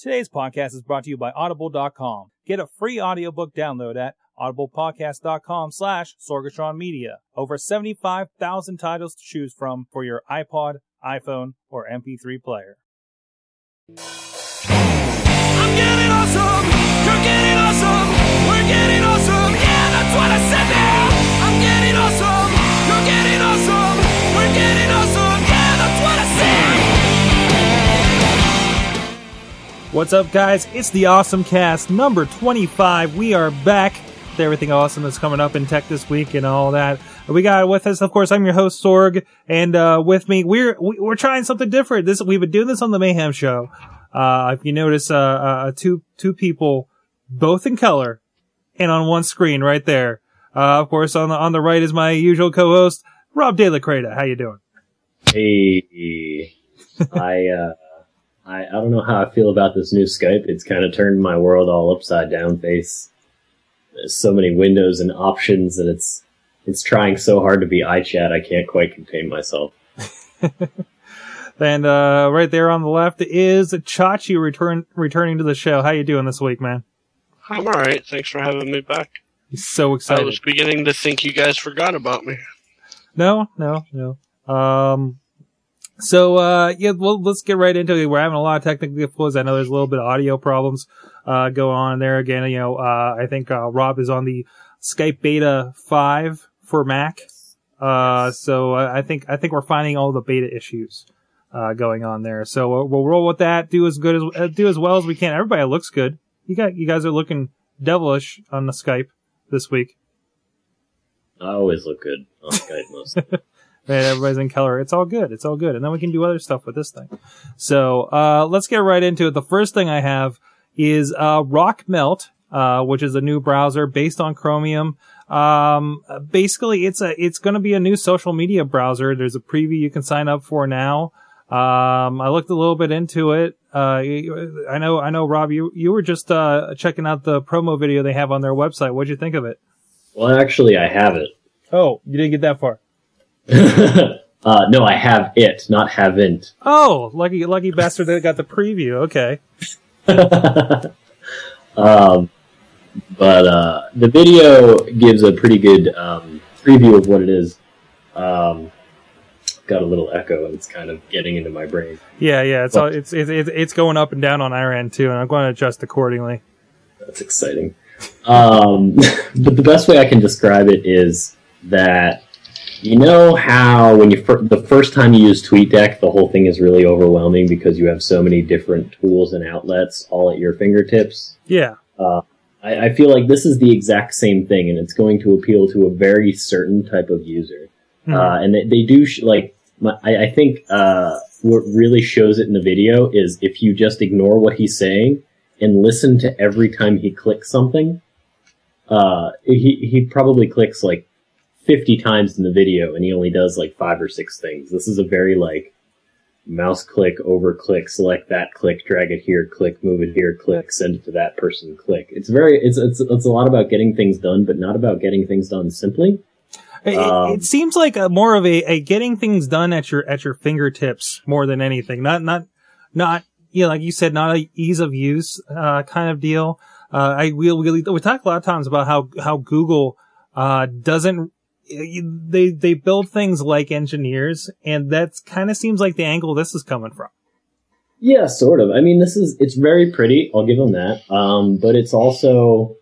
Today's podcast is brought to you by Audible.com. Get a free audiobook download at audiblepodcast.com slash Sorgatron Media. Over 75,000 titles to choose from for your iPod, iPhone, or MP3 player. I'm getting awesome. You're getting awesome. We're getting awesome. What's up, guys? It's the Awesome Cast number 25. We are back with everything awesome that's coming up in tech this week and all that. We got with us, of course, I'm your host, Sorg, and uh, with me, we're we- we're trying something different. This We've been doing this on the Mayhem Show. Uh, if you notice, uh, uh, two two people, both in color, and on one screen right there. Uh, of course, on the on the right is my usual co-host, Rob De La Creta. How you doing? Hey, I, uh, I, I don't know how I feel about this new Skype. It's kind of turned my world all upside down face. There's so many windows and options and it's, it's trying so hard to be iChat. I can't quite contain myself. And uh, right there on the left is Chachi return returning to the show. How you doing this week, man? I'm alright. Thanks for having me back. He's so excited. I was beginning to think you guys forgot about me. No, no, no. Um, so uh, yeah, well, let's get right into it. We're having a lot of technical difficulties. I know there's a little bit of audio problems uh, going on there. Again, you know, uh, I think uh, Rob is on the Skype Beta Five for Mac. Uh, so I think I think we're finding all the beta issues uh, going on there. So we'll, we'll roll with that. Do as good as uh, do as well as we can. Everybody looks good. You got you guys are looking devilish on the Skype this week. I always look good on Skype most. and everybody's in color. It's all good. It's all good. And then we can do other stuff with this thing. So, uh, let's get right into it. The first thing I have is, uh, Rockmelt, uh, which is a new browser based on Chromium. Um, basically it's a, it's going to be a new social media browser. There's a preview you can sign up for now. Um, I looked a little bit into it. Uh, I know, I know, Rob, you, you were just, uh, checking out the promo video they have on their website. What'd you think of it? well, actually, I have it. Oh, you didn't get that far. uh, no, I have it, not haven't. Oh, lucky, lucky bastard that got the preview. Okay. um, but uh, the video gives a pretty good um, preview of what it is. Um, got a little echo, and it's kind of getting into my brain. Yeah, yeah. It's all, it's, it's it's going up and down on end too, and I'm going to adjust accordingly. That's exciting. Um, but the best way I can describe it is that you know how when you fir- the first time you use TweetDeck, the whole thing is really overwhelming because you have so many different tools and outlets all at your fingertips. Yeah, I, I feel like this is the exact same thing, and it's going to appeal to a very certain type of user. Hmm. Uh, and they, they do sh- like my, I, I think uh, what really shows it in the video is if you just ignore what he's saying and listen to every time he clicks something. Uh, he he probably clicks like fifty times in the video, and he only does like five or six things. This is a very like mouse click, over click, select that, click, drag it here, click, move it here, click, send it to that person, click. It's very it's it's it's a lot about getting things done, but not about getting things done simply. It, Um, it seems like a, more of a, a getting things done at your at your fingertips more than anything. Not not not you know, like you said, not a ease of use uh, kind of deal. Uh, I we we we talk a lot of times about how how Google uh, doesn't they they build things like engineers, and that kind of seems like the angle this is coming from. Yeah, sort of. I mean, this is it's very pretty. I'll give them that. Um, but it's also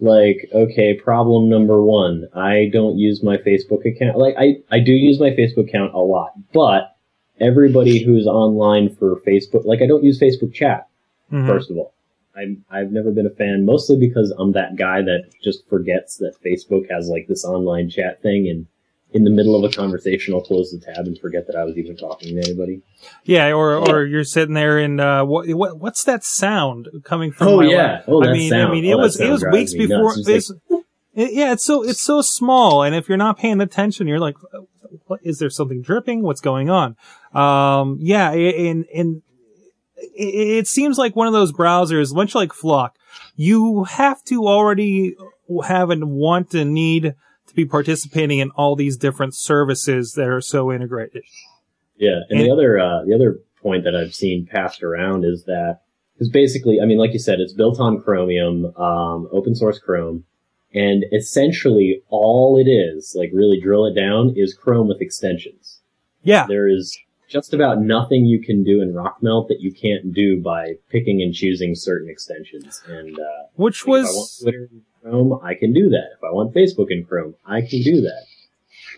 like okay, problem number one. I don't use my Facebook account. Like I I do use my Facebook account a lot, but everybody who's online for Facebook, like I don't use Facebook chat. Mhm. First of all, I'm I've never been a fan, mostly because I'm that guy that just forgets that Facebook has like this online chat thing and. In the middle of a conversation, I'll close the tab and forget that I was even talking to anybody. Yeah, or or you're sitting there and uh, what what what's that sound coming from? Oh, my yeah. Oh, I mean, I mean, Oh, it that was it was weeks before this. it- yeah, it's so it's so small, and if you're not paying attention, you're like, what is there something dripping? What's going on? Um, yeah, and and it, it seems like one of those browsers, much like Flock, you have to already have and want and need to be participating in all these different services that are so integrated. Yeah, and, And- the other uh, the other point that I've seen passed around is that Because basically, I mean, like you said, it's built on Chromium, um, open source Chrome, and essentially all it is, like really drill it down, is Chrome with extensions. Yeah. There is just about nothing you can do in Rockmelt that you can't do by picking and choosing certain extensions. And uh, Which like, if I want was Twitter in Chrome, I can do that. If I want Facebook in Chrome, I can do that.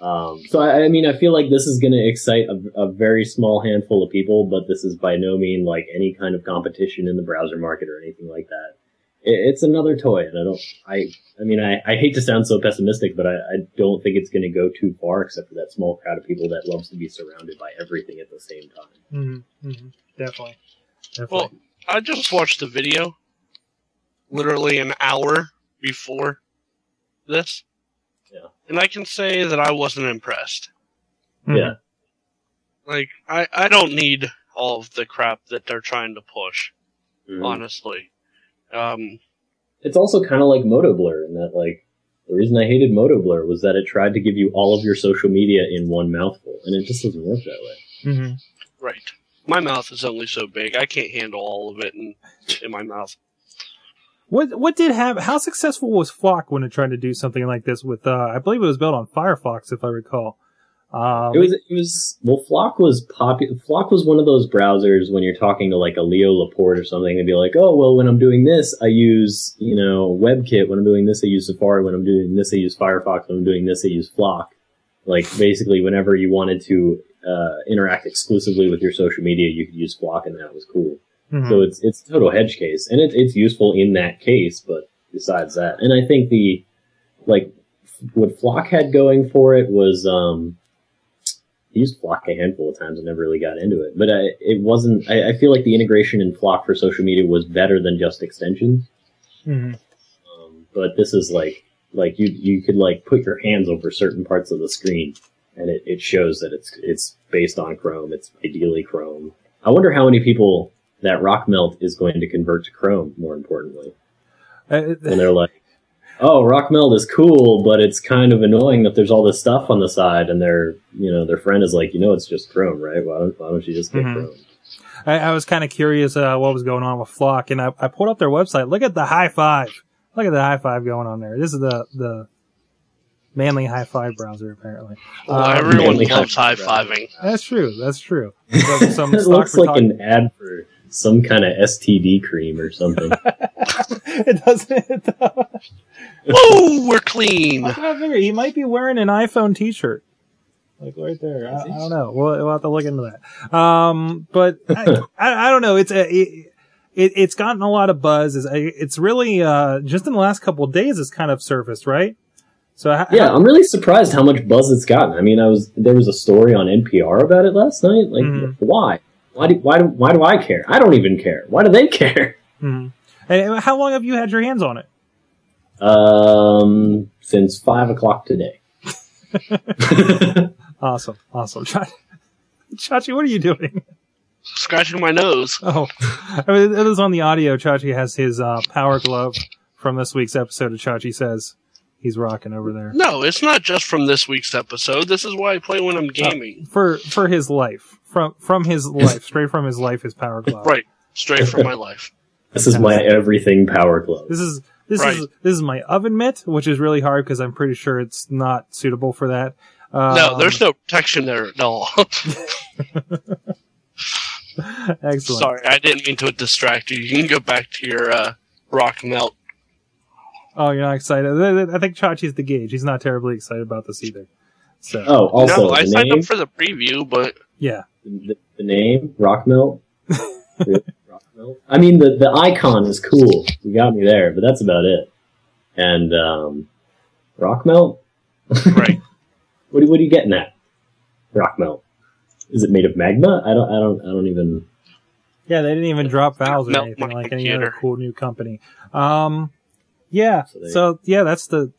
Um, so I, I mean, I feel like this is going to excite a, a very small handful of people, but this is by no mean like any kind of competition in the browser market or anything like that. It, it's another toy, and I don't. I I mean, I, I hate to sound so pessimistic, but I, I don't think it's going to go too far, except for that small crowd of people that loves to be surrounded by everything at the same time. Mhm, mhm, definitely. Definitely. Well, I just watched the video literally an hour before this. Yeah. And I can say that I wasn't impressed. Mhm. Yeah. Like, I, I don't need all of the crap that they're trying to push, Mhm. honestly. Um, It's also kind of like MotoBlur in that, like, the reason I hated MotoBlur was that it tried to give you all of your social media in one mouthful, and it just doesn't work that way. Mhm. right. My mouth is only so big. I can't handle all of it in, in my mouth. What what did have? How successful was Flock when it tried to do something like this with? Uh, I believe it was built on Firefox, if I recall. Um, It was, it was, well, Flock was popular. Flock was one of those browsers when you're talking to like a Leo Laporte or something, and they'd be like, oh, well, when I'm doing this, I use, you know, WebKit. When I'm doing this, I use Safari. When I'm doing this, I use Firefox. When I'm doing this, I use Flock. Like, basically, whenever you wanted to, uh, interact exclusively with your social media, you could use Flock, and that was cool. mhm. So it's it's a total edge case, and it, it's useful in that case. But besides that, and I think the like what Flock had going for it was um, I used Flock a handful of times and never really got into it. But I, it wasn't. I, I feel like the integration in Flock for social media was better than just extensions. Mhm. Um, but this is like like you you could like put your hands over certain parts of the screen, and it, it shows that it's it's based on Chrome. It's ideally Chrome. I wonder how many people that Rockmelt is going to convert to Chrome. More importantly, Uh, when they're like, "Oh, Rockmelt is cool, but it's kind of annoying that there's all this stuff on the side," and their you know their friend is like, "You know, it's just Chrome, right? Why don't why don't you just get Mhm. Chrome?" I, I was kind of curious uh, what was going on with Flock, and I, I pulled up their website. Look at the high five. Look at the high five going on there. This is the the manly high five browser, apparently. Well, Um, everyone loves high high-five. fiving. That's true. That's true. Some- some it stock looks like photog- an ad for some kind of STD cream or something. it doesn't. Whoa, we're clean. I figure he might be wearing an iPhone T-shirt, like right there. I, I don't know. We'll, we'll have to look into that. Um, but I, I, I don't know. It's a it, it, it's gotten a lot of buzz. It's, it's really uh, just in the last couple of days, it's kind of surfaced, right? So how, Yeah, I'm really surprised how much buzz it's gotten. I mean, I was there was a story on NPR about it last night. Like, Mhm. why? Why do why do why do I care? I don't even care. Why do they care? hmm. And how long have you had your hands on it? Um, since five o'clock today. Awesome, awesome. Ch- Chachi, what are you doing? Scratching my nose. Oh, I mean, it is on the audio. Chachi has his uh, power glove from this week's episode of Chachi Says. He's rocking over there. No, it's not just from this week's episode. This is why I play when I'm gaming. for for his life from from his life straight from his life his power glove Right. Straight from my life. this is my everything power glove. this is this Right. is this is my oven mitt which is really hard because i'm pretty sure it's not suitable for that um, No, there's no protection there at all. excellent Sorry, I didn't mean to distract you. You can go back to your uh, Rockmelt. Oh you're not excited i think chachi's the gauge he's not terribly excited about this either so Oh, also no, I the signed name, up for the preview, but yeah the, the name Rockmelt. Rockmelt. I mean, the the icon is cool. You got me there, but that's about it. And um, Rockmelt. right. What, are- what are you getting at? Rockmelt. Is it made of magma? I don't. I don't. I don't even. yeah they didn't even drop valves or anything my like any other cool new company um yeah. So they- so yeah that's the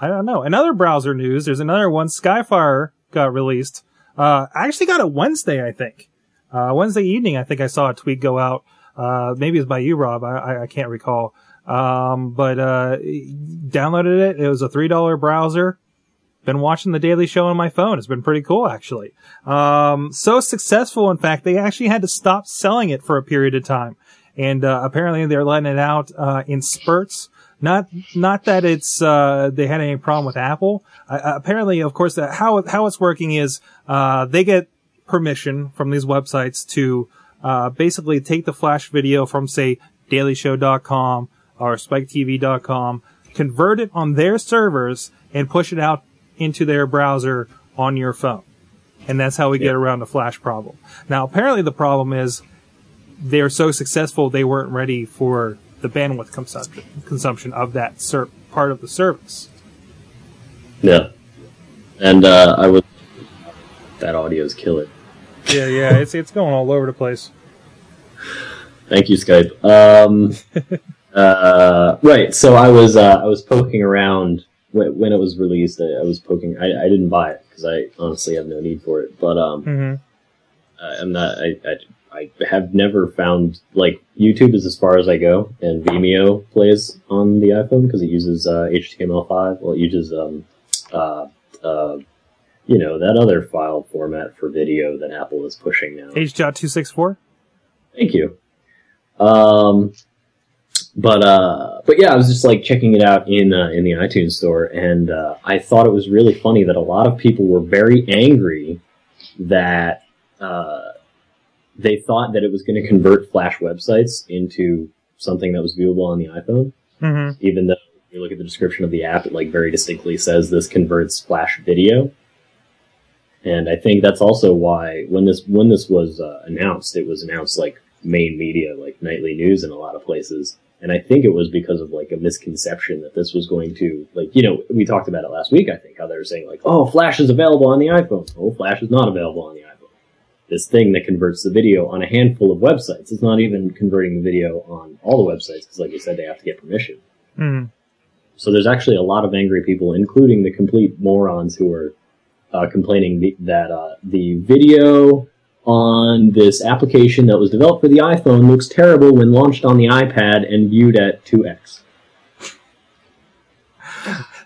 i don't know. Another browser news there's another one. Skyfire got released. Uh i actually got it wednesday i think. Uh wednesday evening i think i saw a tweet go out. Uh maybe it's by you rob. I i, I can't recall. Um but uh downloaded it. It was a three dollar browser. Been watching the daily show on my phone. It's been pretty cool actually. Um so successful in fact they actually had to stop selling it for a period of time. And uh, apparently they're letting it out uh, in spurts. Not not that it's uh, they had any problem with Apple. Uh, apparently, of course, that how how it's working is uh, they get permission from these websites to uh, basically take the flash video from say DailyShow.com or SpikeTV.com, convert it on their servers, and push it out into their browser on your phone. And that's how we get around the flash problem. Now, apparently, the problem is they're so successful they weren't ready for the bandwidth consumption consumption of that ser- part of the service. Yeah. And uh, I would. That audio is killer. Yeah, yeah, it's it's going all over the place. Thank you, Skype. Um, uh, right. So I was uh, I was poking around when, when it was released. I, I was poking. I, I didn't buy it because I honestly have no need for it. But um, hmm I- I'm not. I, I I have never found like YouTube is as far as I go, and Vimeo plays on the iPhone because it uses uh, HTML5. Well, it uses um, uh, uh, you know that other file format for video that Apple is pushing now. H.264. Thank you. Um, but uh, but yeah, I was just like checking it out in uh, in the iTunes store, and uh, I thought it was really funny that a lot of people were very angry that uh, they thought that it was going to convert Flash websites into something that was viewable on the iPhone, hmm even though if you look at the description of the app, it like very distinctly says this converts Flash video. And I think that's also why when this when this was uh, announced, it was announced like main media, like nightly news in a lot of places. And I think it was because of like a misconception that this was going to like you know we talked about it last week. I think how they were saying like oh Flash is available on the iPhone. Oh Flash is not available on the iPhone. This thing that converts the video on a handful of websites. It's not even converting the video on all the websites because like I said they have to get permission. hmm So there's actually a lot of angry people, including the complete morons who are uh, complaining the, that uh, the video on this application that was developed for the iPhone looks terrible when launched on the iPad and viewed at 2x.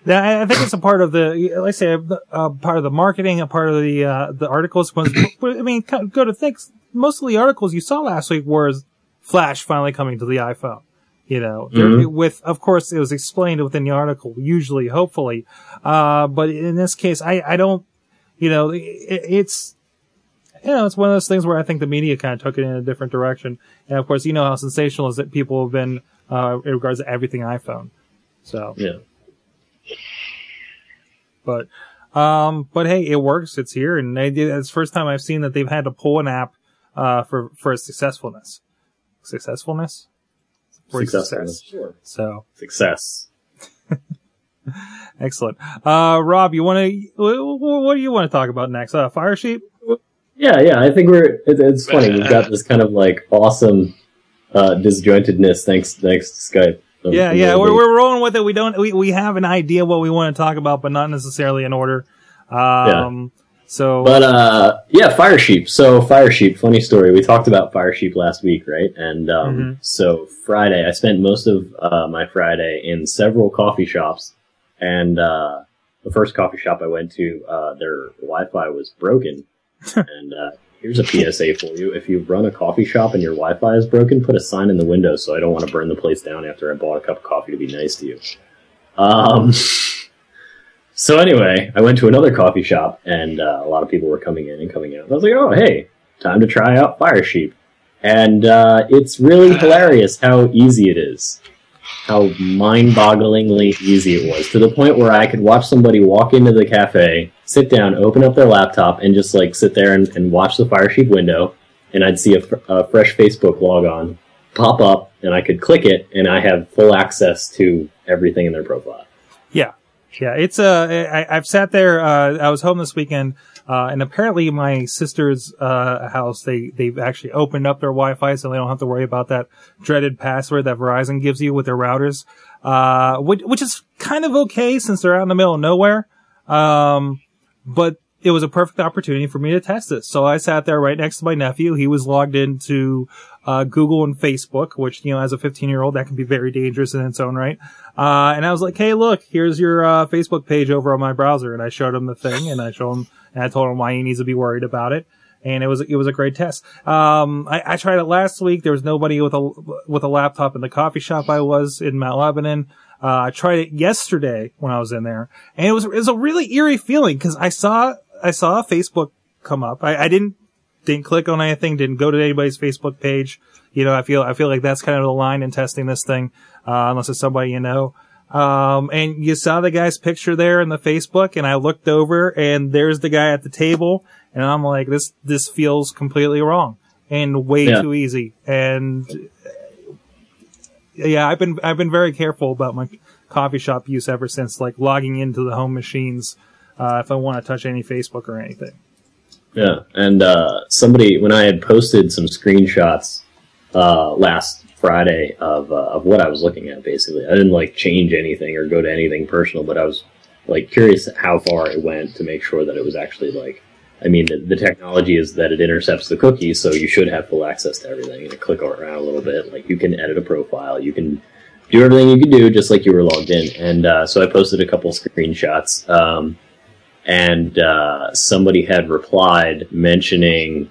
I I think it's a part of the, let's say, a part of the marketing, a part of the uh, the articles. Was, I mean, go to things. Most of the articles you saw last week was Flash finally coming to the iPhone. You know, Mhm. with of course it was explained within the article. Usually, hopefully, uh, but in this case, I I don't. You know, it, it's you know, it's one of those things where I think the media kind of took it in a different direction. And of course, you know how sensational is that people have been uh, in regards to everything iPhone. So, Yeah. But um, but hey, it works. It's here, and they did. It's the first time I've seen that they've had to pull an app uh, for for its successfulness. Successfulness. For its success. Sure. So Success. excellent. Uh, Rob, you want to? What do you want to talk about next? Uh, Firesheep. Yeah, yeah. I think we're. It, it's funny. We've got this kind of like awesome uh, disjointedness thanks thanks to Skype. Yeah, yeah, we're, we're rolling with it. We don't, we, we have an idea what we want to talk about, but not necessarily in order. Um, so, But uh, yeah, Firesheep. So Firesheep, funny story. We talked about Firesheep last week, right? And um, Mhm. so Friday, I spent most of uh, my Friday in several coffee shops, and uh, the first coffee shop I went to, uh, their Wi-Fi was broken. and uh, here's a PSA for you: if you run a coffee shop and your Wi-Fi is broken, put a sign in the window so I don't want to burn the place down after I bought a cup of coffee to be nice to you. Um. So anyway, I went to another coffee shop, and uh, a lot of people were coming in and coming out. And I was like, "Oh, hey, time to try out Firesheep," and uh, it's really hilarious how easy it is, how mind-bogglingly easy it was, to the point where I could watch somebody walk into the cafe, sit down, open up their laptop, and just like sit there and, and watch the Firesheep window, and I'd see a, a fresh Facebook log on pop up, and I could click it, and I have full access to everything in their profile. yeah, yeah, it's, uh, I, I've sat there, uh, I was home this weekend, uh, and apparently my sister's, uh, house, they, they've actually opened up their Wi-Fi so they don't have to worry about that dreaded password that Verizon gives you with their routers, uh, which, which is kind of okay since they're out in the middle of nowhere. Um, but it was a perfect opportunity for me to test this. So I sat there right next to my nephew. He was logged into uh, Google and Facebook, which, you know, as a 15 year old, that can be very dangerous in its own right. Uh, and I was like, hey, look, here's your uh, Facebook page over on my browser. And I showed him the thing and I showed him, and I told him why he needs to be worried about it. and it was it was a great test. Um, I, I tried it last week. There was nobody with a with a laptop in the coffee shop I was in Mount Lebanon. Uh, I tried it yesterday when I was in there, and it was it was a really eerie feeling because I saw I saw Facebook come up. I, I didn't didn't click on anything, didn't go to anybody's Facebook page. You know, I feel I feel like that's kind of the line in testing this thing, uh, unless it's somebody you know. Um, and you saw the guy's picture there in the Facebook, and I looked over, and there's the guy at the table, and I'm like, this this feels completely wrong and way Yeah. too easy. And yeah, I've been I've been very careful about my coffee shop use ever since, like logging into the home machines uh, if I want to touch any Facebook or anything. Yeah, and uh, somebody when I had posted some screenshots uh, last Friday of uh, of what I was looking at, basically, I didn't like change anything or go to anything personal, but I was like curious how far it went to make sure that it was actually like. I mean, the, the technology is that it intercepts the cookie, so you should have full access to everything. And click around a little bit, like you can edit a profile, you can do everything you can do just like you were logged in. And uh, so I posted a couple screenshots. Um, and uh, somebody had replied mentioning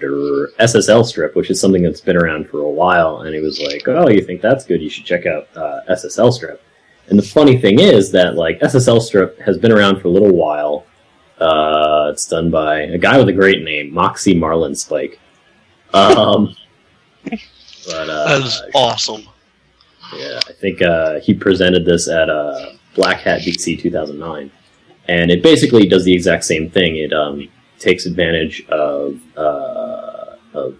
der SSL strip, which is something that's been around for a while, and he was like, "Oh, you think that's good? You should check out uh, SSL strip." And the funny thing is that like SSL strip has been around for a little while. Uh, it's done by a guy with a great name, Moxie Marlinspike. Um, but uh, That is awesome. yeah, I think uh, he presented this at uh, Black Hat DC 2009, and it basically does the exact same thing. It um, takes advantage of uh, of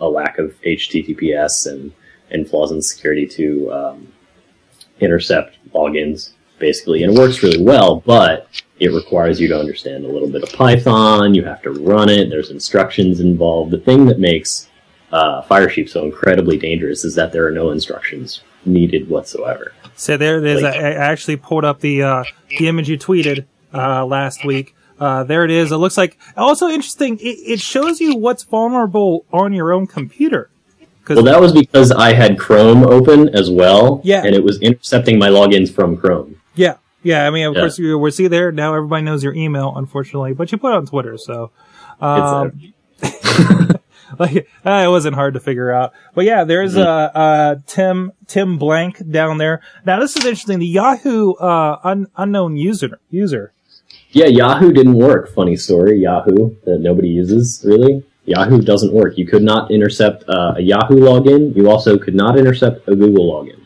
a lack of HTTPS and and flaws in security to um, intercept logins, basically, and it works really well. But it requires you to understand a little bit of Python. You have to run it. There's instructions involved. The thing that makes uh, Firesheep so incredibly dangerous is that there are no instructions needed whatsoever. So there, there's. Like- I I actually pulled up the uh, the image you tweeted uh, last week. Uh, there it is. It looks like also interesting. It, it shows you what's vulnerable on your own computer. Well, that was because I had Chrome open as well, Yeah. and it was intercepting my logins from Chrome. Yeah. I mean, of Yeah. course, you we see there now. Everybody knows your email, unfortunately, but you put it on Twitter, so um, like uh, it wasn't hard to figure out. But yeah, there's Mm-hmm. uh, uh Tim Tim Blank down there. Now this is interesting. The Yahoo uh un, unknown user user. Yeah, Yahoo didn't work. Funny story. Yahoo that nobody uses really. Yahoo doesn't work. You could not intercept uh, a Yahoo login. You also could not intercept a Google login.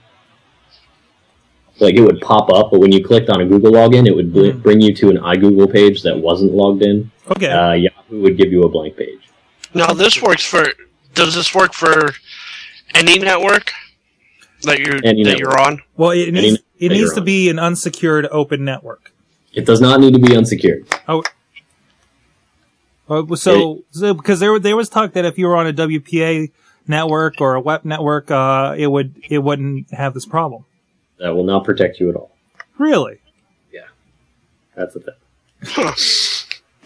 Like it would pop up, but when you clicked on a Google login, it would bl- Mhm. bring you to an iGoogle page that wasn't logged in. Okay. Uh, Yahoo would give you a blank page. Now this works for. Does this work for any network that you Any that network. you're on? well, it any needs it needs to on. be an unsecured open network. It does not need to be unsecured. Oh. Uh, so, so because there there was talk that if you were on a WPA network or a WEP network, uh, it would it wouldn't have this problem. That will not protect you at all. Really? Yeah. That's the thing.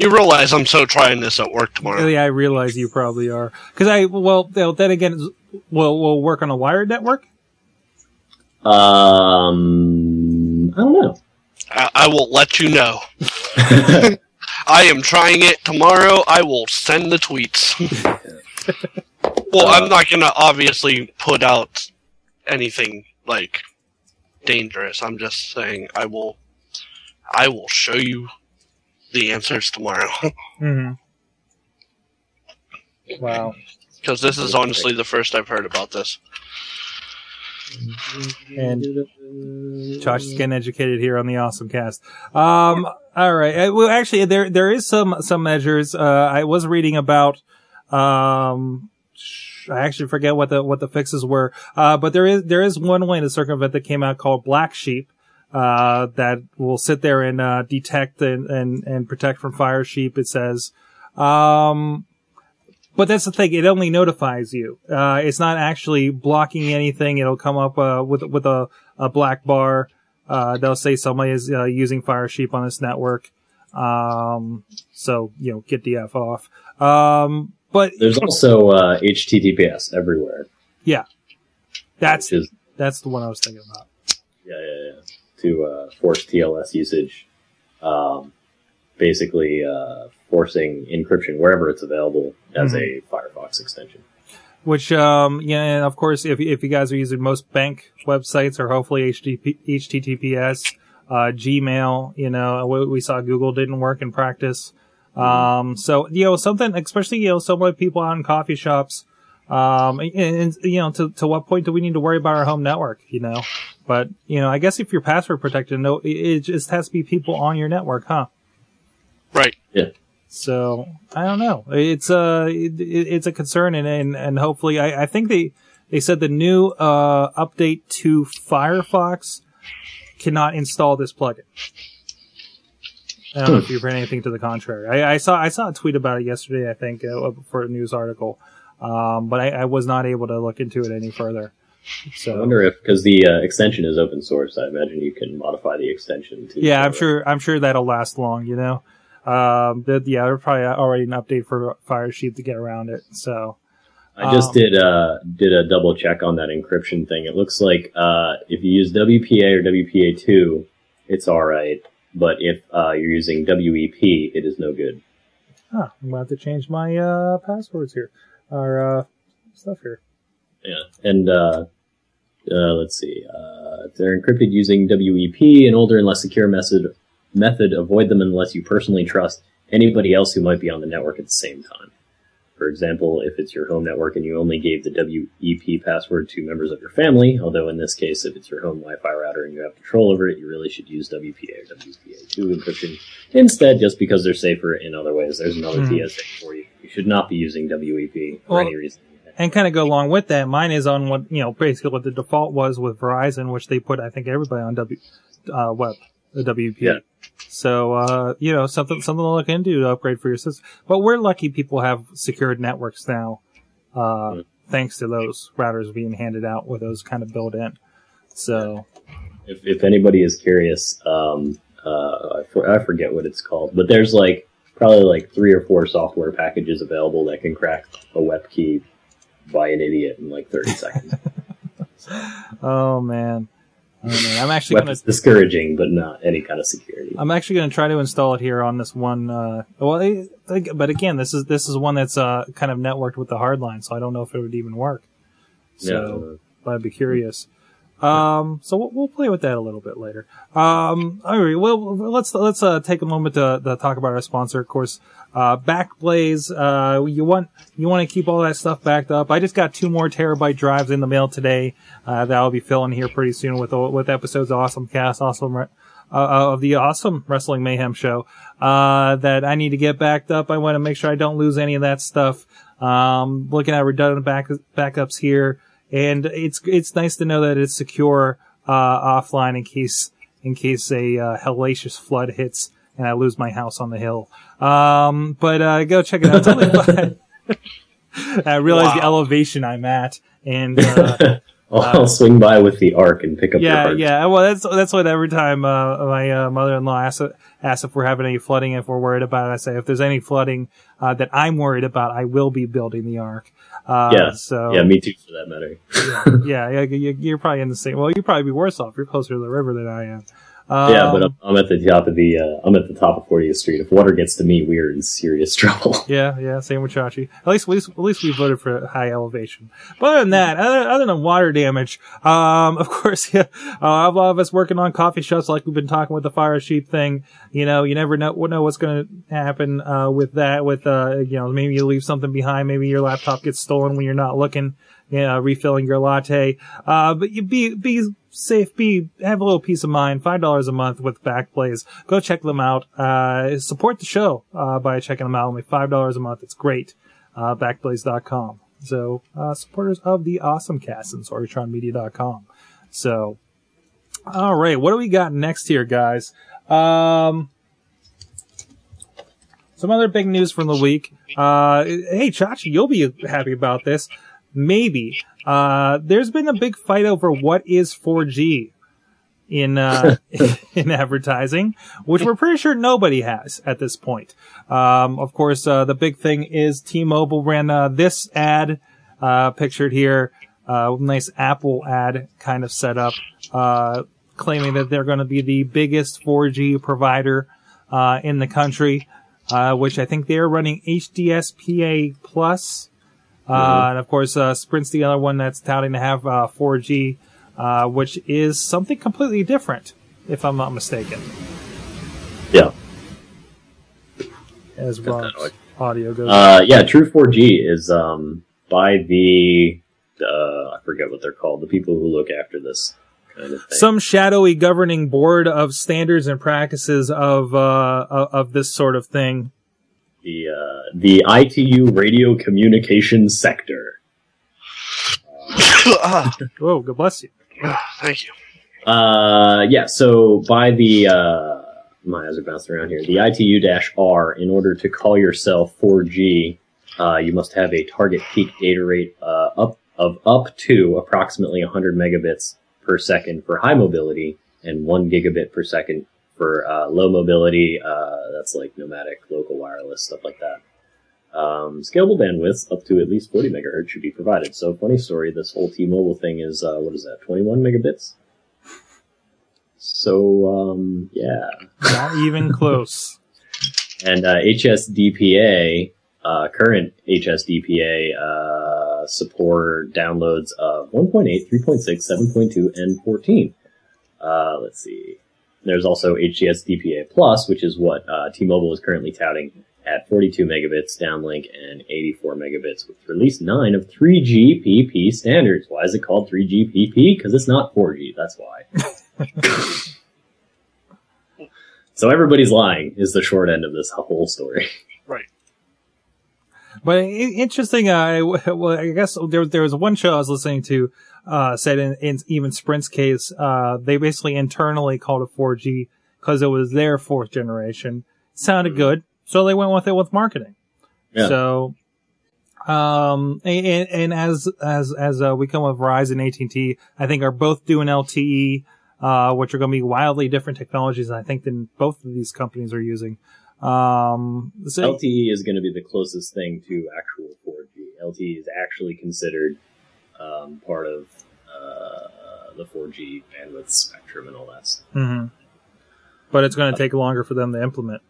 You realize I'm so trying this at work tomorrow. Yeah, I realize you probably are. Because I well, well, then again, will we'll work on a wired network. Um, I don't know. I, I will let you know. I am trying it tomorrow. I will send the tweets. well, I'm not gonna obviously put out anything like dangerous. I'm just saying I will. I will show you the answers tomorrow Mm-hmm. Wow. because this is honestly the first I've heard about this. And Josh is getting educated here on the Awesome Cast. Um, all right. Uh, Well, actually, there there is some some measures. Uh, I was reading about. Um, sh- I actually forget what the what the fixes were. Uh, but there is there is one way to circumvent that came out called Black Sheep. Uh, that will sit there and uh, detect and, and and protect from Firesheep. It says. Um, but that's the thing; it only notifies you. Uh, it's not actually blocking anything. It'll come up uh, with with a, a black bar. Uh, they'll say somebody is uh, using Firesheep on this network. Um, so you know, get the f off. Um, but There's also uh, HTTPS everywhere, Yeah, that's is that's the one I was thinking about. yeah, yeah, yeah, to uh, force TLS usage. Um, basically uh, forcing encryption wherever it's available as a Firefox extension. Which, um, yeah, and of course, if if you guys are using most bank websites or hopefully HTTP, HTTPS, uh, Gmail, you know, we, we saw Google didn't work in practice. Um, so you know, something, especially you know, so many people out in coffee shops. Um, and, and you know, to to what point do we need to worry about our home network? You know, but you know, I guess if you're password protected, no, it- it just has to be people on your network, huh? Right. Yeah. So I don't know. It's a it, it's a concern, and and, and hopefully, I, I think they they said the new uh, update to Firefox cannot install this plugin. I don't know if you've heard anything to the contrary. I, I saw I saw a tweet about it yesterday. I think uh, for a news article, um, but I, I was not able to look into it any further. So I wonder if because the uh, extension is open source, I imagine you can modify the extension to. yeah, I'm sure I'm sure that'll last long. You know, um, that yeah, there's probably already an update for Firesheep to get around it. So. I just Um, did uh did a double check on that encryption thing. It looks like uh if you use WPA or WPA two, it's all right. But if uh, you're using WEP, it is no good. Huh, I'm about to change my uh, passwords here, or uh, stuff here. Yeah, and uh, uh, let's see. Uh, they're encrypted using WEP, an older and less secure method, method, avoid them unless you personally trust anybody else who might be on the network at the same time. For example, if it's your home network and you only gave the WEP password to members of your family, although in this case, if it's your home Wi-Fi router and you have control over it, you really should use WPA or WPA2 encryption instead, just because they're safer in other ways. There's another Hmm. TSA for you. You should not be using WEP for Well, any reason. And kind of go along with that, mine is on what you know, basically what the default was with Verizon, which they put I think everybody on W uh, WEP the WP. Yeah. So uh, you know something something to look into to upgrade for your system. But we're lucky people have secured networks now, uh, thanks to those routers being handed out with those kind of built in. So if, if anybody is curious, um, uh, I, for, I forget what it's called, but there's like probably like three or four software packages available that can crack a WEP key by an idiot in like 30 seconds. oh man, man. I'm actually gonna is discouraging, but not any kind of security. I'm actually going to try to install it here on this one. Uh, well, I, I- but again, this is this is one that's uh, kind of networked with the hardline, so I don't know if it would even work. So, but I'd be curious. Um, so we'll, we'll play with that a little bit later. Um, all right. Well, let's let's uh, take a moment to, to talk about our sponsor, of course. Uh, Backblaze. Uh, you want you want to keep all that stuff backed up. I just got two more terabyte drives in the mail today. Uh, that I'll be filling here pretty soon with with episodes of Awesome Cast, Awesome uh, of the Awesome Wrestling Mayhem show. Uh, that I need to get backed up. I want to make sure I don't lose any of that stuff. Um, looking at redundant back, backups here, and it's it's nice to know that it's secure uh, offline in case in case a uh, hellacious flood hits and I lose my house on the hill. Um, but uh, go check it out. It's only. I realize the elevation I'm at, and uh, I'll, I'll swing by with the ark and pick up yeah, yeah. Well, that's that's what every time uh, my uh, mother-in-law asks asks if we're having any flooding, if we're worried about it. I say if there's any flooding uh, that I'm worried about, I will be building the ark. Uh, Yeah. So Yeah, me too for that matter. yeah, yeah, you- you're probably in the same. Well, you'd probably be worse off. You're closer to the river than I am. Um, yeah, but I'm, I'm at the top of the uh, I'm at the top of 40th Street. If water gets to me, we're in serious trouble. Yeah, yeah, same with Chachi. At least, at least, at least we voted for high elevation. But other than that, other, other than water damage, um, of course, yeah, uh, a lot of us working on coffee shops, like we've been talking with the Firesheep thing. You know, you never know, know what's going to happen uh, with that. With uh, you know, maybe you leave something behind. Maybe your laptop gets stolen when you're not looking. You know, refilling your latte. Uh, but you be be safe. Be have a little peace of mind. Five dollars a month with Backblaze. Go check them out. Uh, support the show uh, by checking them out. Only five dollars a month. It's great. Uh, backblaze.com. So uh, supporters of the Awesome Cast and SorgatronMedia.com. So, all right, what do we got next here, guys? Um, some other big news from the week. Uh, hey, Chachi, you'll be happy about this. Maybe. Uh, there's been a big fight over what is 4G in, uh, in advertising, which we're pretty sure nobody has at this point. Um, of course, uh, the big thing is T-Mobile ran, uh, this ad, uh, pictured here, uh, nice Apple ad kind of setup, uh, claiming that they're going to be the biggest 4G provider uh, in the country, uh, which I think they're running HDSPA plus. Uh, and of course, uh, Sprint's the other one that's touting to have uh, 4G, uh, which is something completely different, if I'm not mistaken, Yeah. as Got that Rob's audio goes. Uh, yeah, True 4G is um, by the uh, I forget what they're called. The people who look after this kind of thing. Some shadowy governing board of standards and practices of uh, of of this sort of thing. The uh, the ITU radio communication sector. Ah, Whoa, God bless you. thank you. Uh, yeah. So by the uh, my eyes are bouncing around here. The ITU-R, in order to call yourself 4G, uh, you must have a target peak data rate uh, up of up to approximately 100 megabits per second for high mobility and one gigabit per second for uh, low mobility. Uh, that's like nomadic, local wireless stuff like that. Um, scalable bandwidths up to at least 40 megahertz should be provided. So, funny story. This whole T-Mobile thing is uh, what is that? 21 megabits. So, um, yeah. Not even close. And uh, HSDPA, uh, current HSDPA, uh, support downloads of 1.8, 3.6, 7.2, and 14. Uh, let's see. There's also HDSDPA Plus, which is what uh, T-Mobile is currently touting at 42 megabits downlink and 84 megabits with release 9 of 3GPP standards. Why is it called 3GPP? Because it's not 4G. That's why. so everybody's lying is the short end of this whole story. But interesting. Uh, well, I guess there there was one show I was listening to. Uh, said in, in even Sprint's case, uh, they basically internally called it 4G because it was their fourth generation. Sounded good, so they went with it with marketing. Yeah. So, um, and, and as as as uh, we come with Verizon, AT and T, I think are both doing LTE, uh, which are going to be wildly different technologies. I think than both of these companies are using. Um, so, LTE is going to be the closest thing to actual 4G. LTE is actually considered um, part of uh, the 4G bandwidth spectrum and all that stuff. hmm But it's going to take longer for them to implement.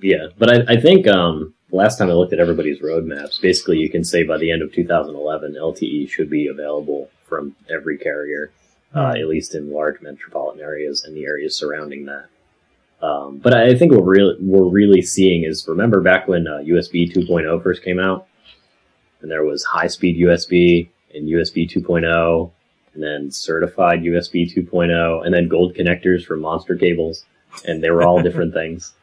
Yeah, but I, I think um, last time I looked at everybody's roadmaps, basically you can say by the end of 2011, LTE should be available from every carrier, uh, at least in large metropolitan areas and the areas surrounding that. Um, but I think what we're really, we're really seeing is remember back when uh, USB 2.0 first came out, and there was high speed USB and USB 2.0, and then certified USB 2.0, and then gold connectors for monster cables, and they were all different things.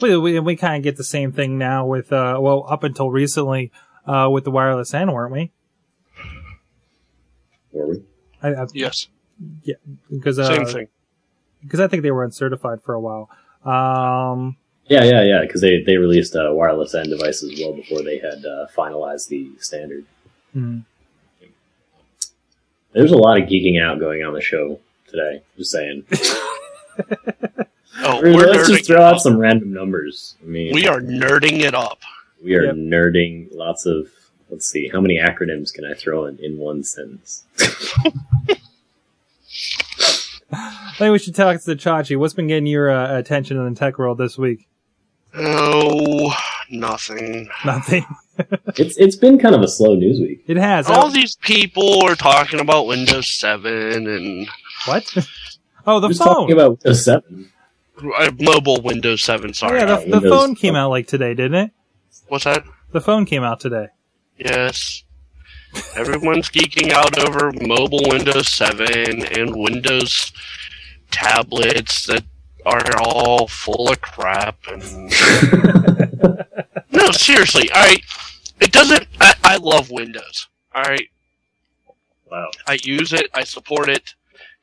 We we, we kind of get the same thing now with uh well up until recently uh with the wireless N, weren't we? Were we? I, I, Yes. because uh, Same thing. Because I think they were uncertified for a while. Um, Yeah, yeah, yeah. Because they they released uh, wireless N devices well before they had uh, finalized the standard. hmm. There's a lot of geeking out going on the show today. Just saying. Oh, Let's just throw out up. some random numbers. I mean, We are nerding it up. we are Yep. nerding lots of. Let's see, how many acronyms can I throw in in one sentence? I think we should talk to Chachi. What's been getting your uh, attention in the tech world this week? Oh, nothing. Nothing. it's it's been kind of a slow news week. It has. All Oh, these people are talking about Windows 7 and what? Oh, the Who's phone. talking about Windows Seven? uh, mobile Windows 7. Sorry. yeah, the, the phone came out like today, didn't it? What's that? The phone came out today. Yes. Everyone's geeking out over mobile Windows 7 and Windows tablets that are all full of crap. And no, seriously, all right. It doesn't. I, I love Windows. All right, wow. I use it. I support it.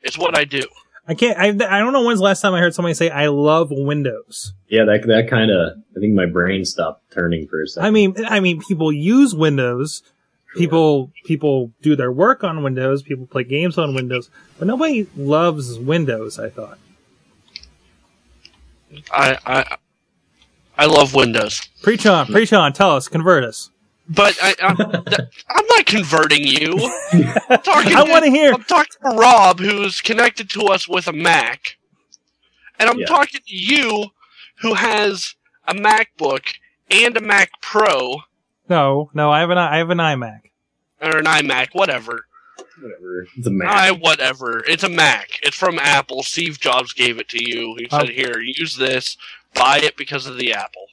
It's what I do. I can't. I, I don't know when's the last time I heard somebody say I love Windows. Yeah, that that kind of. I think my brain stopped turning for a second. I mean, I mean, people use Windows. People people do their work on Windows. People play games on Windows, but nobody loves Windows. I thought. I I I love Windows. Preach on, preach on. Tell us, convert us. But I, I'm, I'm not converting you. I'm talking I want to hear. I'm talking to Rob, who's connected to us with a Mac, and I'm Yeah. talking to you, who has a MacBook and a Mac Pro No, no, I have an I have an iMac. or an iMac, whatever. Whatever. It's a Mac. I whatever. It's a Mac. It's from Apple. Steve Jobs gave it to you. He said, Oh. "Here, use this. Buy it because of the Apple."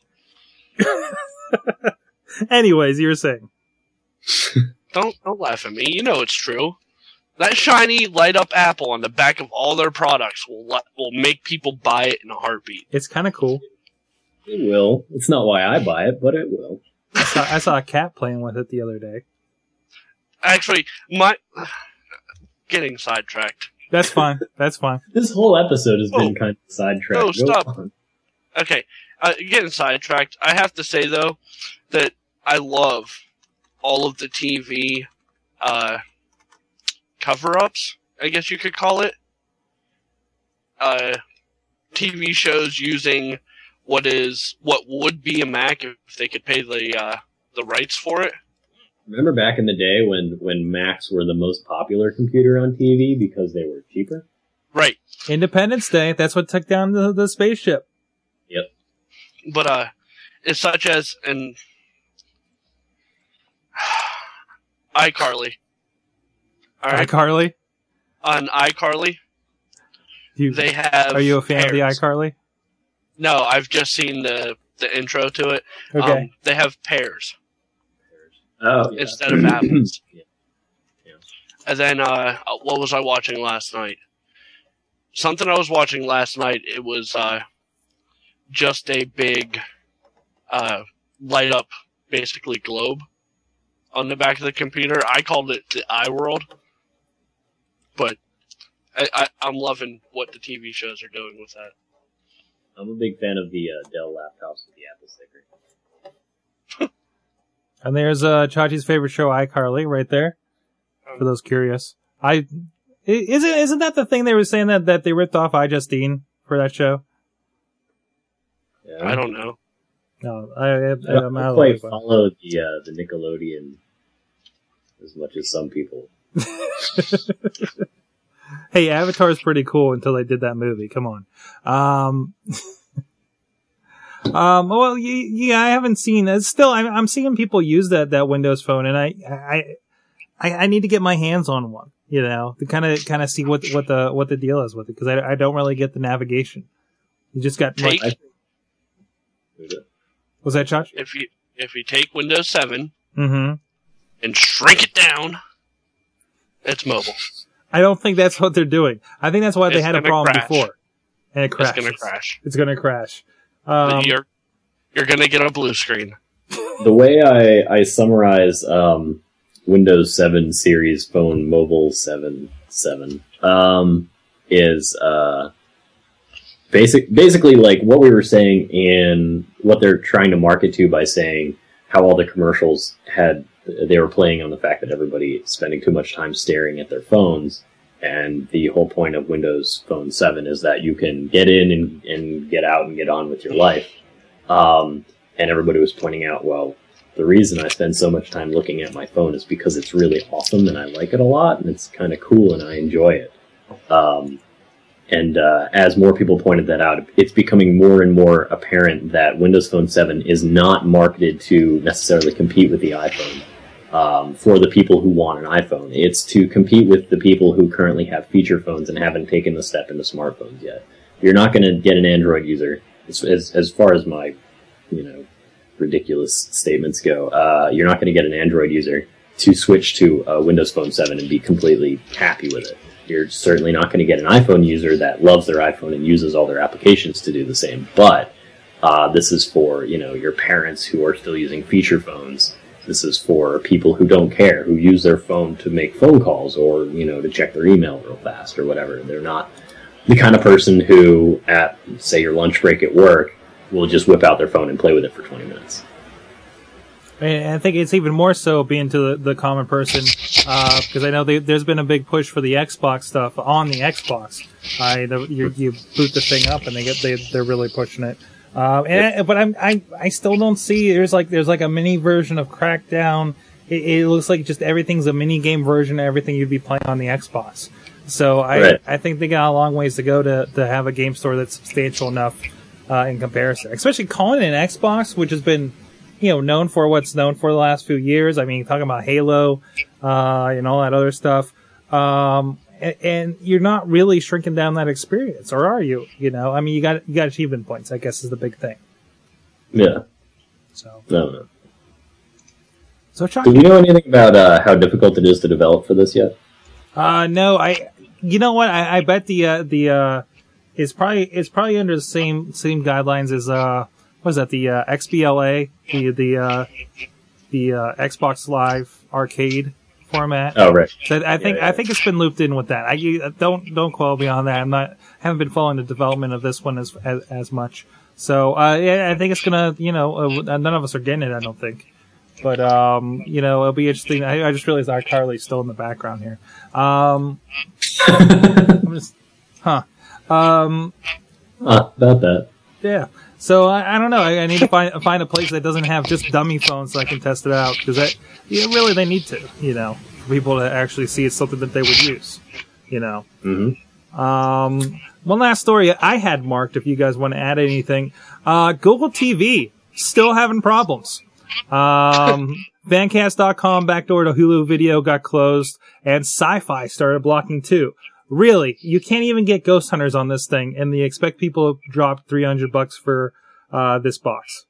Anyways, you were saying. Don't don't laugh at me. You know it's true. That shiny light up Apple on the back of all their products will let, will make people buy it in a heartbeat. It's kind of cool. It will. It's not why I buy it, but it will. I saw, I saw a cat playing with it the other day. Actually, my getting sidetracked. That's fine. That's fine. This whole episode has been Oh. kind of sidetracked. No, stop. on. Okay, uh, getting sidetracked. I have to say though that I love all of the TV uh, cover-ups. I guess you could call it. Uh, TV shows using what is what would be a Mac if they could pay the uh, the rights for it. Remember back in the day when when Macs were the most popular computer on TV because they were cheaper? Right, Independence Day. That's what took down the, the spaceship. Yep. But uh, it's such as an iCarly. All right, iCarly. on iCarly, You, they have. are you a fan pears. of the iCarly? No, I've just seen the the intro to it. Okay. Um, they have pears Oh, yeah. instead of apples. Yeah. Yeah. And then, uh, what was I watching last night? Something I was watching last night. It was uh, just a big uh, light up, basically globe on the back of the computer. I called it the Eye World, but I, I, I'm loving what the TV shows are doing with that. I'm a big fan of the uh, Dell laptops with the Apple sticker. and there's uh, Chachi's favorite show, iCarly, right there. For those curious, I i- isn't isn't that the thing they were saying that that they ripped off iJustine for that show? Yeah. I don't know. No, I, I, I I'm don't out of the quite loop. follow the uh, the Nickelodeon as much as some people. Hey, Avatar's pretty cool until they did that movie. Come on. Um, um, well, yeah, I haven't seen it. Still, I'm, I'm seeing people use that, that Windows phone and I, I, I, I need to get my hands on one, you know, to kind of, kind of see what, what the, what the deal is with it. Cause I, I don't really get the navigation. You just got, Take I- was that Chach? if you if you take Windows 7 Mm-hmm. and shrink it down, it's mobile. I don't think that's what they're doing. I think that's why they had a problem crash. before. And it It's gonna crash. It's gonna crash. Um, you're you're gonna get a blue screen. The way I, I summarize um, Windows 7 series phone mobile 7 7 um, is uh, basic basically like what we were saying and what they're trying to market to by saying how all the commercials had they were playing on the fact that everybody spending too much time staring at their phones and the whole point of Windows Phone 7 is that you can get in and, and get out and get on with your life. Um, and everybody was pointing out, well, the reason I spend so much time looking at my phone is because it's really awesome and I like it a lot and it's kind of cool and I enjoy it. Um, and uh, as more people pointed that out, it's becoming more and more apparent that Windows Phone 7 is not marketed to necessarily compete with the iPhone um, for the people who want an iPhone. It's to compete with the people who currently have feature phones and haven't taken the step into smartphones yet. You're not going to get an Android user, as, as, as far as my, you know, ridiculous statements go. Uh, you're not going to get an Android user to switch to Windows Phone 7 and be completely happy with it. You're certainly not going to get an iPhone user that loves their iPhone and uses all their applications to do the same. But uh, this is for you know your parents who are still using feature phones. This is for people who don't care, who use their phone to make phone calls or you know to check their email real fast or whatever. They're not the kind of person who, at say your lunch break at work, will just whip out their phone and play with it for 20 minutes. And I think it's even more so being to the, the common person, because I know they, there's been a big push for the Xbox stuff on the Xbox. I the, you, you boot the thing up and they get they they're really pushing it. Um, and but I'm I I still don't see there's like there's like a mini version of Crackdown. It, it looks like just everything's a mini game version of everything you'd be playing on the Xbox. So I Right. I think they got a long ways to go to to have a game store that's substantial enough uh, in comparison. Especially calling it an Xbox, which has been, you know, known for what's known for the last few years. I mean, talking about Halo, uh, and all that other stuff. Um, and, and you're not really shrinking down that experience, or are you? You know, I mean, you got you got achievement points. I guess is the big thing. Yeah. So, No, no. so Do you know anything about uh, how difficult it is to develop for this yet? Uh, no, I, you know what? I, I bet the, uh, the, uh, it's probably, it's probably under the same, same guidelines as, uh, what is that? The, uh, XBLA, the, the, uh, the, uh, Xbox Live arcade format. Oh, right. So I think, Yeah, yeah. I think it's been looped in with that. I, don't, don't quote me on that. I'm not, haven't been following the development of this one as, as, as much. So, uh, yeah, I think it's gonna, you know, uh, none of us are getting it, I don't think. But, um, you know, it'll be interesting. I, I just realized iCarly's still in the background here. Um, I'm just, huh. Um, Ah, about that. yeah. So I, I don't know. I, I need to find find a place that doesn't have just dummy phones so I can test it out because that, yeah, really they need to, you know, for people to actually see it's something that they would use, you know. hmm Um, one last story I had marked. If you guys want to add anything, uh, Google TV still having problems. Um, Fancast.com backdoor to Hulu video got closed, and Sci-Fi started blocking too. Really, you can't even get Ghost Hunters on this thing, and they expect people to drop three hundred bucks for uh, this box.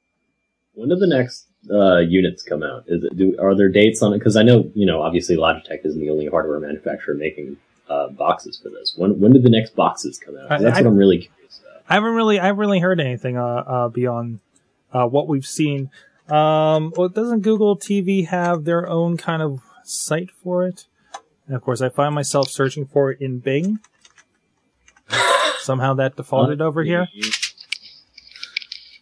When do the next uh, units come out? Is it, do, are there dates on it? Because I know, you know, obviously Logitech isn't the only hardware manufacturer making uh, boxes for this. When when do the next boxes come out? That's I- what I'm really curious about. I haven't really, I haven't really heard anything uh, uh, beyond uh, what we've seen. Um, well, doesn't Google TV have their own kind of site for it? And of course, I find myself searching for it in Bing. Somehow that defaulted over here.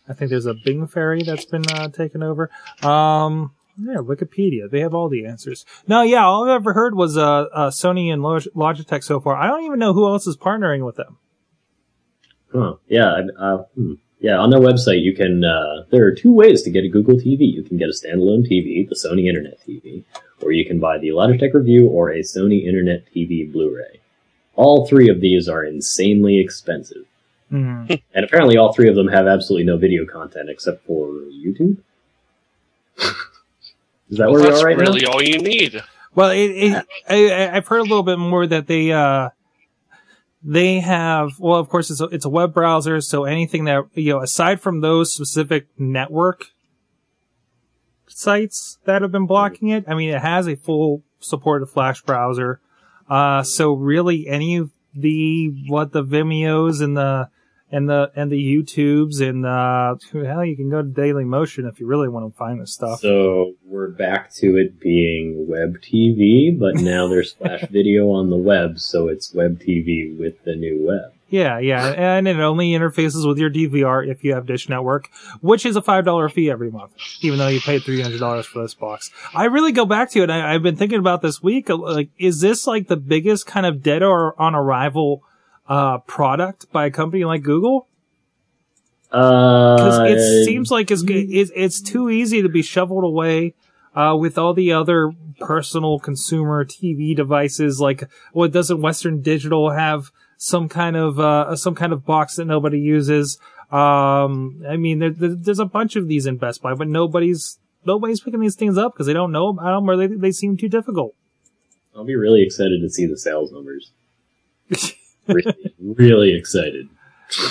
I think there's a Bing fairy that's been uh, taken over. Um, yeah, Wikipedia. They have all the answers. No, yeah, all I've ever heard was uh, uh, Sony and Log- Logitech so far. I don't even know who else is partnering with them. Huh. Yeah. Uh, hmm. Yeah. On their website, you can. Uh, there are two ways to get a Google TV. You can get a standalone TV, the Sony Internet TV, or you can buy the Logitech Revue or a Sony Internet TV Blu-ray. All three of these are insanely expensive, Mhm. and apparently, all three of them have absolutely no video content except for YouTube. Is that where we that's are right really now? all you need. Well, it, it, I, I- I've heard a little bit more that they uh, they have. Well, of course, it's a, it's a web browser, so anything that you know, aside from those specific network sites that have been blocking it, I mean, it has a full supported Flash browser. Uh, so really, any of the what the Vimeos and the and the and the YouTubes and uh, hell, you can go to Dailymotion if you really want to find this stuff. So we're back to it being web TV, but now there's Flash video on the web, so it's web TV with the new web. Yeah, yeah, and it only interfaces with your DVR if you have Dish Network, which is a five dollar fee every month, even though you paid three hundred dollars for this box. I really go back to it. I, I've been thinking about this week. Like, is this like the biggest kind of dead or on arrival uh, product by a company like Google? Because Uh, it seems like it's, it's it's too easy to be shoveled away. Uh, with all the other personal consumer TV devices, like, well, doesn't Western Digital have some kind of uh, some kind of box that nobody uses? Um, I mean, there, there, there's a bunch of these in Best Buy, but nobody's nobody's picking these things up because they don't know about them or they they seem too difficult. I'll be really excited to see the sales numbers. really, really excited.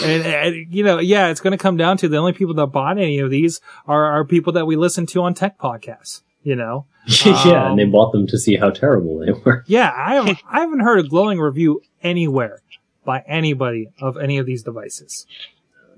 and, and you know, yeah, it's going to come down to the only people that bought any of these are are people that we listen to on tech podcasts. You know, yeah, and they Um, bought them to see how terrible they were. Yeah, I haven't, I haven't heard a glowing review anywhere by anybody of any of these devices.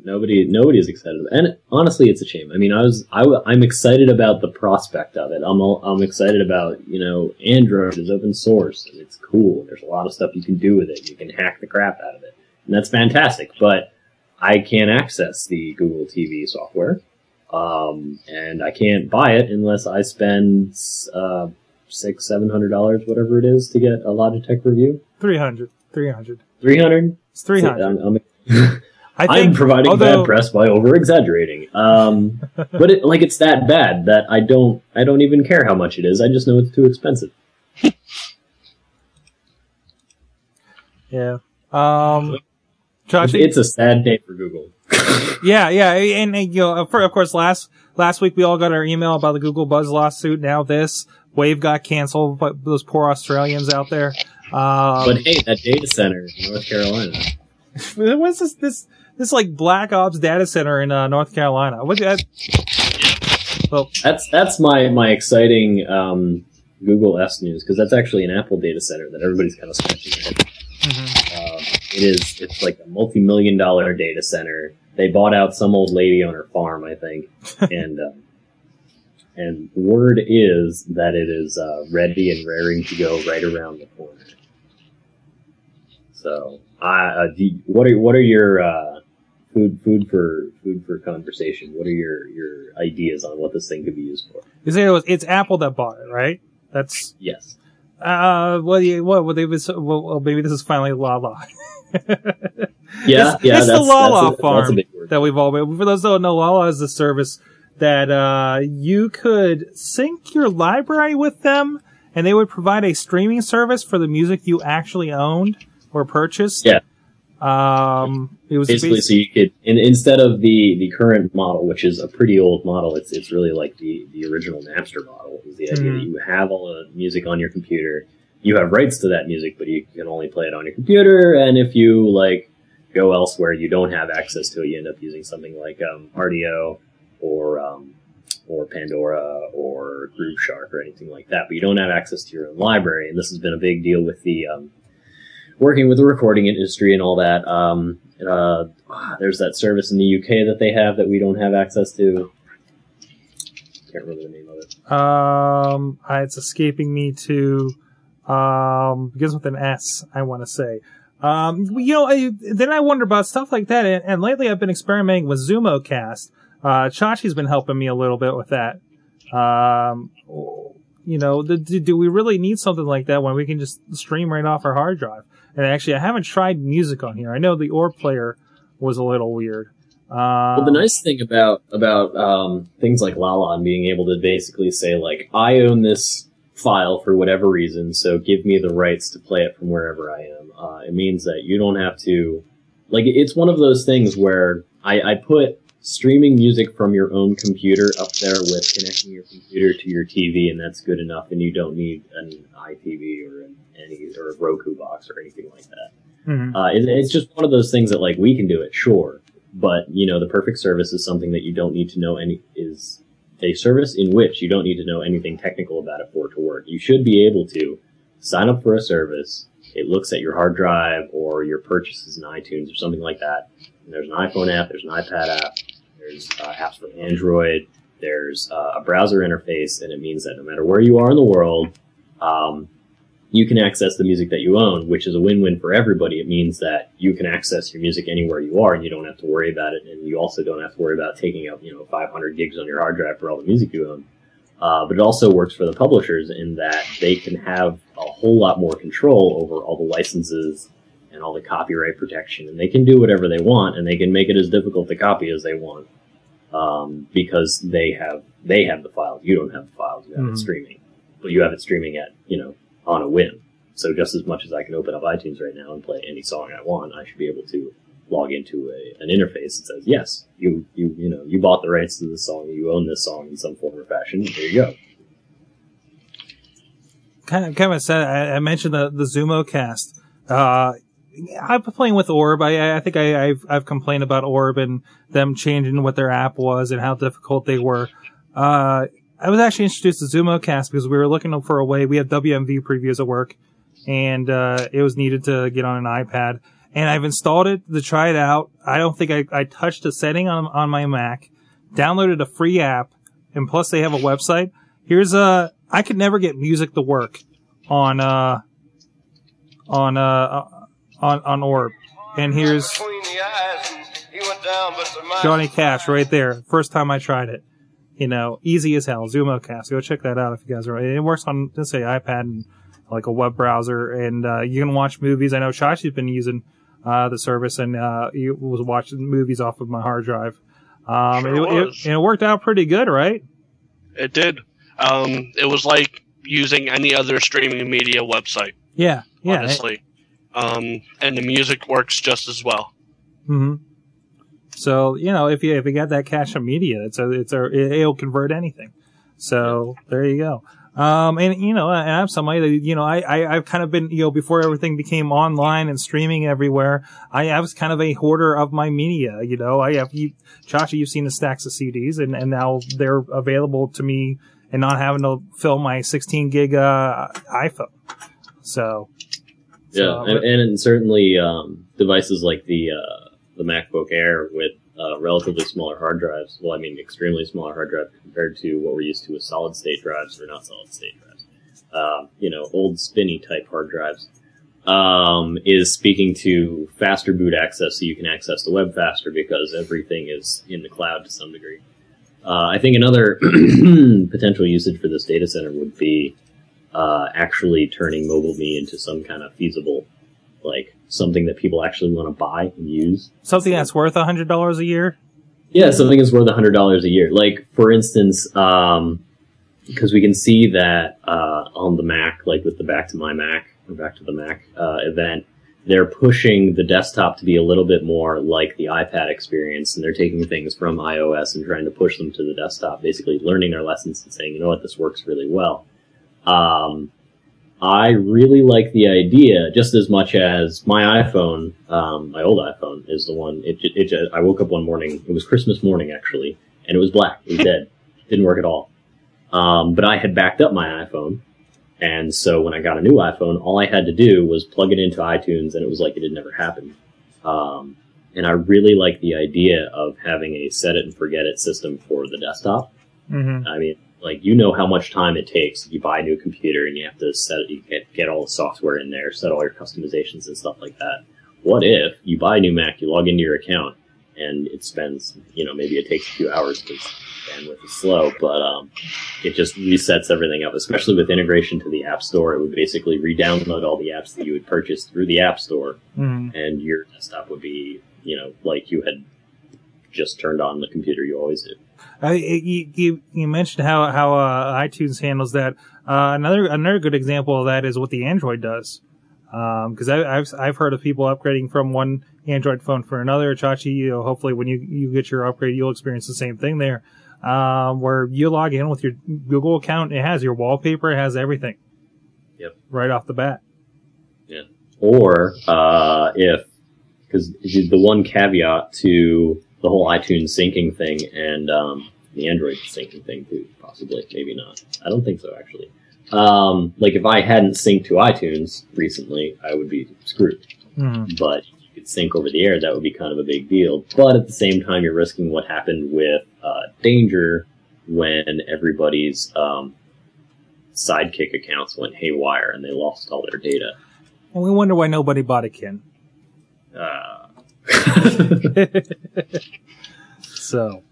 Nobody, nobody is excited, and honestly, it's a shame. I mean, I was, I, am excited about the prospect of it. I'm, all, I'm excited about, you know, Android is open source and it's cool. There's a lot of stuff you can do with it. You can hack the crap out of it, and that's fantastic. But I can't access the Google TV software, um, and I can't buy it unless I spend uh, six, seven hundred dollars, whatever it is, to get a Logitech Revue. 300, 300. Three hundred. It's 300. I'm, I'm, I I'm providing although- bad press by over exaggerating. Um, but it, like it's that bad that I don't I don't even care how much it is. I just know it's too expensive. Yeah. Um, It's a sad day for Google. Yeah, yeah, and, and, you know, for, of course, last last week we all got our email about the Google Buzz lawsuit. Now this Wave got canceled, but those poor Australians out there. Um, But hey, that data center in North Carolina. what's this this this like Black Ops data center in uh, North Carolina? What? That, well, That's that's my my exciting um, Google S news because that's actually an Apple data center that everybody's kind of scratching mhm. Um, it is. It's like a multi-million dollar data center. They bought out some old lady on her farm, I think, and um, and word is that it is uh, ready and raring to go right around the corner. So, I uh, you- what are what are your uh, food food for food for conversation? What are your your ideas on what this thing could be used for? you say it was it's Apple that bought it, right? That's Yes. uh, do you- What? What they was? Well, well, maybe this is finally Lala. Yeah, It's- yeah. it's the Lala that's a, farm That's a big word. that we've all been. For those who don't know, Lala is the service that uh, you could sync your library with them, and they would provide a streaming service for the music you actually owned or purchased. Yeah. Um, it was basically basi- so you could in, instead of the the current model which is a pretty old model it's it's really like the the original napster model is the idea Mhm. that you have all the music on your computer you have rights to that music but you can only play it on your computer and if you like go elsewhere you don't have access to it you end up using something like um, Rdio or um, or pandora or Grooveshark or anything like that but you don't have access to your own library and this has been a big deal with the um, working with the recording industry and all that. Um, uh, there's that service in the UK that they have that we don't have access to. Can't remember the name of it. um, it's escaping me to um begins with an S. I want to say. Um, you know, I, then I wonder about stuff like that, and, and lately I've been experimenting with ZumoCast. Uh, Chachi's been helping me a little bit with that. Um, you know, do, do we really need something like that when we can just stream right off our hard drive? And actually, I haven't tried music on here. I know the Orb player was a little weird. Um, Well, the nice thing about about um, things like Lala and being able to basically say like, I own this file for whatever reason, so give me the rights to play it from wherever I am. Uh, it means that you don't have to like. It's one of those things where I, I put streaming music from your own computer up there with connecting your computer to your TV, and that's good enough, and you don't need an iTV or an, any or a Roku box or anything like that. mhm. Uh, it, it's just one of those things that like we can do it, sure, but you know the perfect service is something that you don't need to know any is a service in which you don't need to know anything technical about it for it to work. You should be able to sign up for a service. It looks at your hard drive or your purchases in iTunes or something like that. And there's an iPhone app, there's an iPad app, there's uh, apps for Android, there's uh, a browser interface, and it means that no matter where you are in the world, um, you can access the music that you own, which is a win-win for everybody. It means that you can access your music anywhere you are, and you don't have to worry about it, and you also don't have to worry about taking up, you know, 500 gigs on your hard drive for all the music you own. Uh, but it also works for the publishers in that they can have a whole lot more control over all the licenses and all the copyright protection, and they can do whatever they want, and they can make it as difficult to copy as they want um, because they have they have the files. You don't have the files. You have Mhm. it streaming, but you have it streaming at you know on a whim. So just as much as I can open up iTunes right now and play any song I want, I should be able to log into a, an interface that says, "Yes, you you you know you bought the rights to this song. You own this song in some form or fashion. There you go." kind of, kind of said, I, I mentioned the, the ZumoCast. Uh, I've been playing with Orb. I, I think I, I've, I've complained about Orb and them changing what their app was and how difficult they were. Uh, I was actually introduced to ZumoCast because we were looking for a way. We had WMV previews at work and, uh, it was needed to get on an iPad and I've installed it to try it out. I don't think I, I touched a setting on, on my Mac, downloaded a free app and plus they have a website. Here's a, I could never get music to work on uh on uh on on Orb. And here's Johnny Cash right there. First time I tried it. You know, easy as hell. ZumoCast. Go check that out if you guys are. It works on let's say iPad and like a web browser, and uh, you can watch movies. I know Chachi's been using uh, the service, and uh, he was watching movies off of my hard drive. Um, Sure it, it, was. and it worked out pretty good, right? It did. Um, it was like using any other streaming media website, Yeah, yeah. honestly. Um, and the music works just as well. hmm So you know, if you if you got that cache of media, it's a it's a it'll convert anything. So there you go. Um, and you know, I- I'm somebody that you know, I, I I've kind of been you know before everything became online and streaming everywhere. I, I was kind of a hoarder of my media. You know, I have you, Chachi, you've seen the stacks of CDs, and and now they're available to me, and not having to fill my 16 gig uh, iPhone. So Yeah, So, and, and certainly um, devices like the uh, the MacBook Air with uh, relatively smaller hard drives. Well, I mean, extremely smaller hard drive compared to what we're used to with solid state drives or not solid state drives. Um, you know, old spinny type hard drives. Um, is speaking to faster boot access, so you can access the web faster because everything is in the cloud to some degree. Uh, I think another potential usage for this data center would be uh, actually turning MobileMe into some kind of feasible, like something that people actually want to buy and use. something that's worth a hundred dollars a year. Yeah, something is worth a hundred dollars a year. Like for instance, um, because we can see that uh, on the Mac, like with the Back to My Mac or Back to the Mac uh, event, they're pushing the desktop to be a little bit more like the iPad experience, and they're taking things from iOS and trying to push them to the desktop, basically learning their lessons and saying, you know what, this works really well. Um, I really like the idea just as much as my iPhone, um, my old iPhone is the one. It, it, it, I woke up one morning. It was Christmas morning actually, and it was black. It was dead. Didn't work at all. Um, but I had backed up my iPhone, and so when I got a new iPhone, all I had to do was plug it into iTunes, and it was like it had never happened. Um, and I really like the idea of having a set it and forget it system for the desktop. Mm-hmm. I mean, like you know how much time it takes. If you buy a new computer and you have to set it, you get get all the software in there, set all your customizations and stuff like that. What if you buy a new Mac, you log into your account, and it spends you know maybe it takes a few hours because bandwidth is slow, but um, it just resets everything up. Especially with integration to the App Store, it would basically re-download all the apps that you would purchase through the App Store, Mm-hmm. and your desktop would be you know like you had just turned on the computer you always do. I, you, you, you mentioned how, how, uh, iTunes handles that. Uh, another, another good example of that is what the Android does. Um, cause I, I've, I've heard of people upgrading from one Android phone for another. Chachi, you know, hopefully when you, you get your upgrade, you'll experience the same thing there. Um, where you log in with your Google account, it has your wallpaper, it has everything. Yep. Right off the bat. Yeah. Or uh, if because the one caveat to the whole iTunes syncing thing and um, the Android syncing thing too, possibly, maybe not. I don't think so actually. Um, like if I hadn't synced to iTunes recently, I would be screwed. Mm-hmm. But if you could sync over the air, that would be kind of a big deal. But at the same time, you're risking what happened with uh, Danger when everybody's um, sidekick accounts went haywire and they lost all their data. And we wonder why nobody bought a Kin. Uh, So,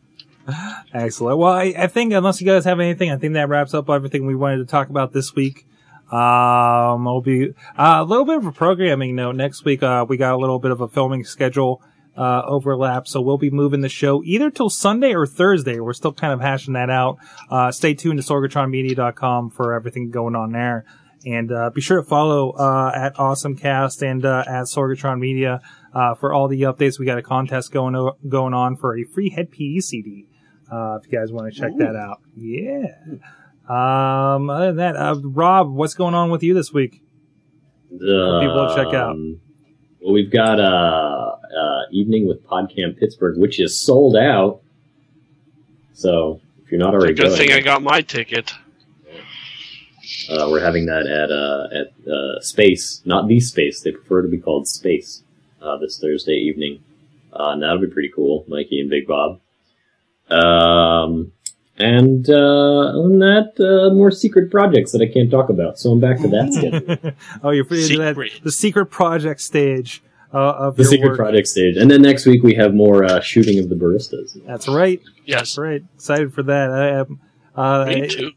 excellent. Well, I, I think unless you guys have anything, I think that wraps up everything we wanted to talk about this week. Um, it'll be uh, a little bit of a programming note next week. Uh, we got a little bit of a filming schedule uh, overlap, so we'll be moving the show either till Sunday or Thursday. We're still kind of hashing that out. Uh, stay tuned to sorgatronmedia.com for everything going on there. And uh, be sure to follow uh, at AwesomeCast and uh, at Sorgatron Media uh, for all the updates. We got a contest going o- going on for a free Head PE CD. Uh, if you guys want to check that out, yeah. Um, other than that, uh, Rob, what's going on with you this week? people to check out. Um, Well, we've got uh, uh, evening with PodCamp Pittsburgh, which is sold out. So if you're not already Good going, thing I got my ticket. uh, we're having that at uh, at uh, Space, not the Space. They prefer to be called Space. Uh, this Thursday evening, uh, and that'll be pretty cool. Mikey and Big Bob. Um, and uh, other than that, uh, more secret projects that I can't talk about. So I'm back to that schedule. oh, you're free to That, the secret project stage uh, of the your secret work. project stage. And then next week we have more uh, shooting of the baristas. That's right. Yes, That's right. Excited for that. I am. Uh, me too.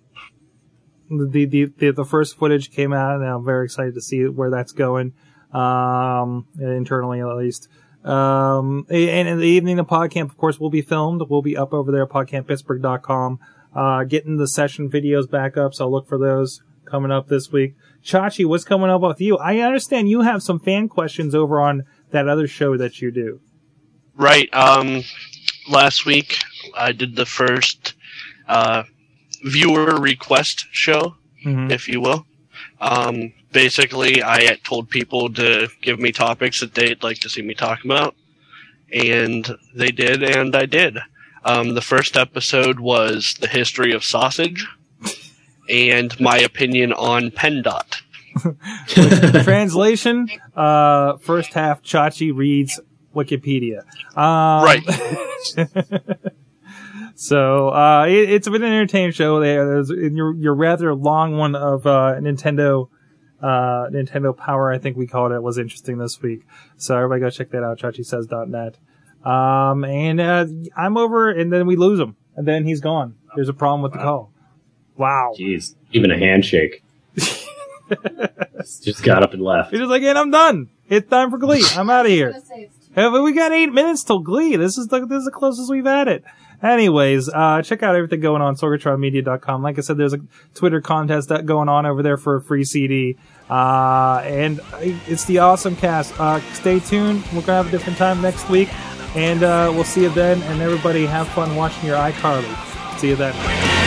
the, the the the first footage came out, and I'm very excited to see where that's going. Um, internally at least. Um, and in the evening, the podcamp, of course, will be filmed. We'll be up over there, at podcamppittsburgh.com, uh, getting the session videos back up. So I'll look for those coming up this week. Chachi, what's coming up with you? I understand you have some fan questions over on that other show that you do. Right. Um, last week I did the first uh, viewer request show, Mhm. if you will. Um, basically, I told people to give me topics that they'd like to see me talk about, and they did, and I did. Um, the first episode was the history of sausage, and my opinion on PennDOT. Translation: uh, First half, Chachi reads Wikipedia. Um, Right. so uh, it, it's been an entertaining show. There, there's your your rather long one of uh, Nintendo. Uh, Nintendo Power, I think we called it, was interesting this week. So everybody go check that out, chachisays.net. Um, and, uh, I'm over and then we lose him and then he's gone. There's a problem with the call. Wow. Jeez, even a handshake. Just got up and left. He's just like, and I'm done. It's time for Glee. I'm out of here. gonna say it's too- Yeah, but we got eight minutes till Glee. This is the this is the closest we've had it. Anyways, uh, check out everything going on sorgatronmedia.com. Like I said, there's a Twitter contest that going on over there for a free CD. Uh, and it's the awesome cast. Uh, stay tuned. We're gonna have a different time next week, and uh, we'll see you then. And everybody, have fun watching your iCarly. See you then.